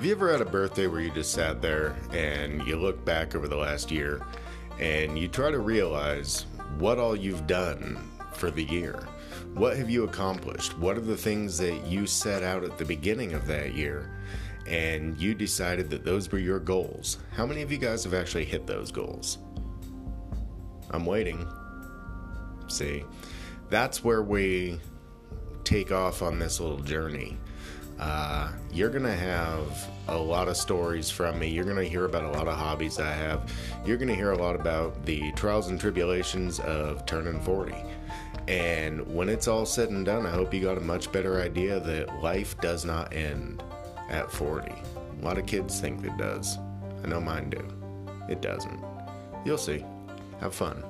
Have you ever had a birthday where you just sat there and you look back over the last year and you try to realize what all you've done for the year? What have you accomplished? What are the things that you set out at the beginning of that year? And you decided that those were your goals. How many of you guys have actually hit those goals? I'm waiting. See, that's where we take off on this little journey. Uh, you're going to have a lot of stories from me. You're going to hear about a lot of hobbies I have. You're going to hear a lot about the trials and tribulations of turning 40. And when it's all said and done, I hope you got a much better idea that life does not end at 40. A lot of kids think it does. I know mine do. It doesn't. You'll see. Have fun.